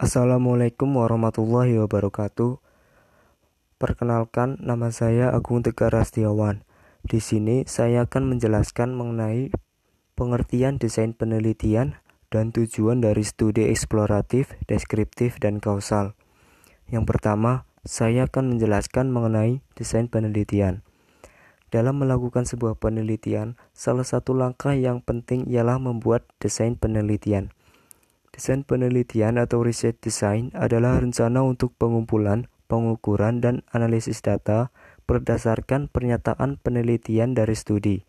Assalamualaikum warahmatullahi wabarakatuh. Perkenalkan, nama saya Agung Tegar Rastiawan. Di sini saya akan menjelaskan mengenai pengertian desain penelitian dan tujuan dari studi eksploratif, deskriptif, dan kausal. Yang pertama, saya akan menjelaskan mengenai desain penelitian. Dalam melakukan sebuah penelitian, salah satu langkah yang penting ialah membuat desain penelitian. Desain penelitian atau riset design adalah rencana untuk pengumpulan, pengukuran, dan analisis data berdasarkan pernyataan penelitian dari studi.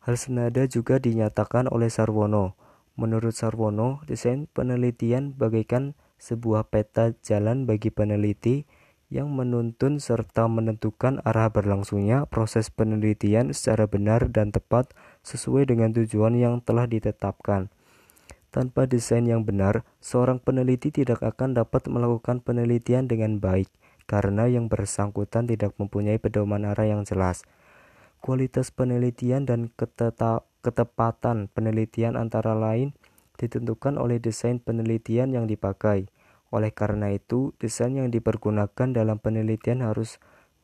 Hal senada juga dinyatakan oleh Sarwono. Menurut Sarwono, desain penelitian bagaikan sebuah peta jalan bagi peneliti yang menuntun serta menentukan arah berlangsungnya proses penelitian secara benar dan tepat sesuai dengan tujuan yang telah ditetapkan. Tanpa desain yang benar, seorang peneliti tidak akan dapat melakukan penelitian dengan baik karena yang bersangkutan tidak mempunyai pedoman arah yang jelas. Kualitas penelitian dan ketepatan penelitian antara lain ditentukan oleh desain penelitian yang dipakai. Oleh karena itu, desain yang dipergunakan dalam penelitian harus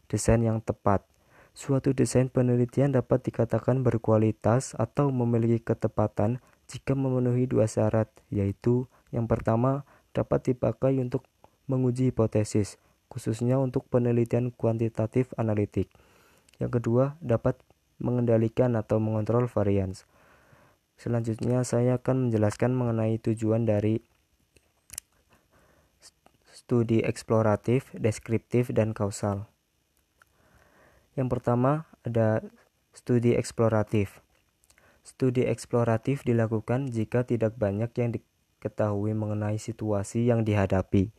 desain yang tepat. Suatu desain penelitian dapat dikatakan berkualitas atau memiliki ketepatan jika memenuhi dua syarat, yaitu yang pertama dapat dipakai untuk menguji hipotesis, khususnya untuk penelitian kuantitatif analitik. Yang kedua, dapat mengendalikan atau mengontrol varians. Selanjutnya, saya akan menjelaskan mengenai tujuan dari studi eksploratif, deskriptif, dan kausal. Yang pertama, ada studi eksploratif. Studi eksploratif dilakukan jika tidak banyak yang diketahui mengenai situasi yang dihadapi,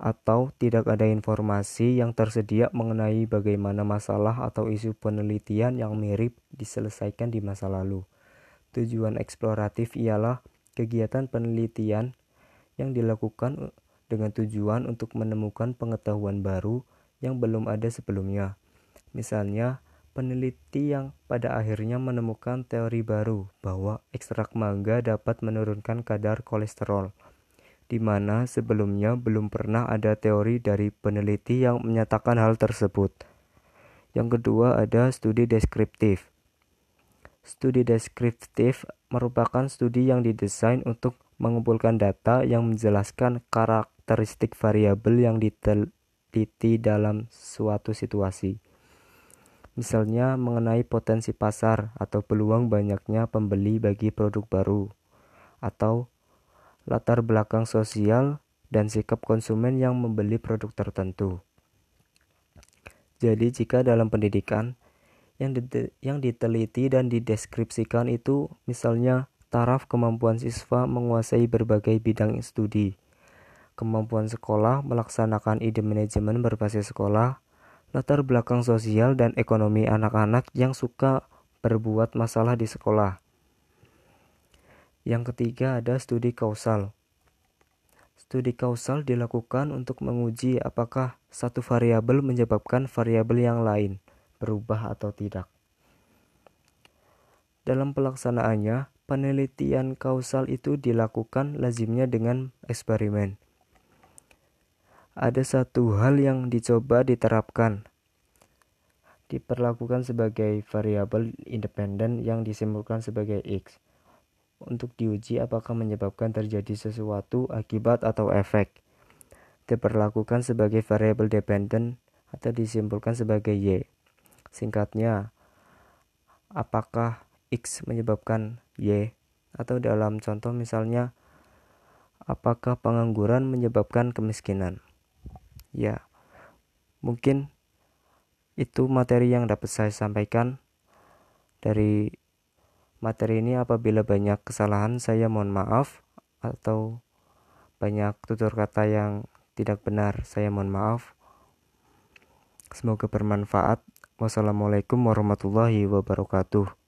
atau tidak ada informasi yang tersedia mengenai bagaimana masalah atau isu penelitian yang mirip diselesaikan di masa lalu. Tujuan eksploratif ialah kegiatan penelitian yang dilakukan dengan tujuan untuk menemukan pengetahuan baru yang belum ada sebelumnya. Misalnya, Peneliti yang pada akhirnya menemukan teori baru bahwa ekstrak mangga dapat menurunkan kadar kolesterol, di mana sebelumnya belum pernah ada teori dari peneliti yang menyatakan hal tersebut. Yang kedua ada studi deskriptif. Studi deskriptif merupakan studi yang didesain untuk mengumpulkan data yang menjelaskan karakteristik variabel yang diteliti dalam suatu situasi misalnya mengenai potensi pasar atau peluang banyaknya pembeli bagi produk baru, atau latar belakang sosial dan sikap konsumen yang membeli produk tertentu. Jadi, jika dalam pendidikan yang, yang diteliti dan dideskripsikan itu, misalnya taraf kemampuan siswa menguasai berbagai bidang studi, kemampuan sekolah melaksanakan ide manajemen berbasis sekolah, latar belakang sosial dan ekonomi anak-anak yang suka berbuat masalah di sekolah. Yang ketiga ada studi kausal. Studi kausal dilakukan untuk menguji apakah satu variabel menyebabkan variabel yang lain berubah atau tidak. Dalam pelaksanaannya, penelitian kausal itu dilakukan lazimnya dengan eksperimen ada satu hal yang dicoba diterapkan. Diperlakukan sebagai variabel independen yang disimpulkan sebagai X. Untuk diuji apakah menyebabkan terjadi sesuatu akibat atau efek. Diperlakukan sebagai variabel dependen atau disimpulkan sebagai Y. Singkatnya, apakah X menyebabkan Y atau dalam contoh misalnya apakah pengangguran menyebabkan kemiskinan ya mungkin itu materi yang dapat saya sampaikan dari materi ini. Apabila banyak kesalahan saya mohon maaf. Atau banyak tutur kata yang tidak benar saya mohon maaf. Semoga bermanfaat. Wassalamualaikum warahmatullahi wabarakatuh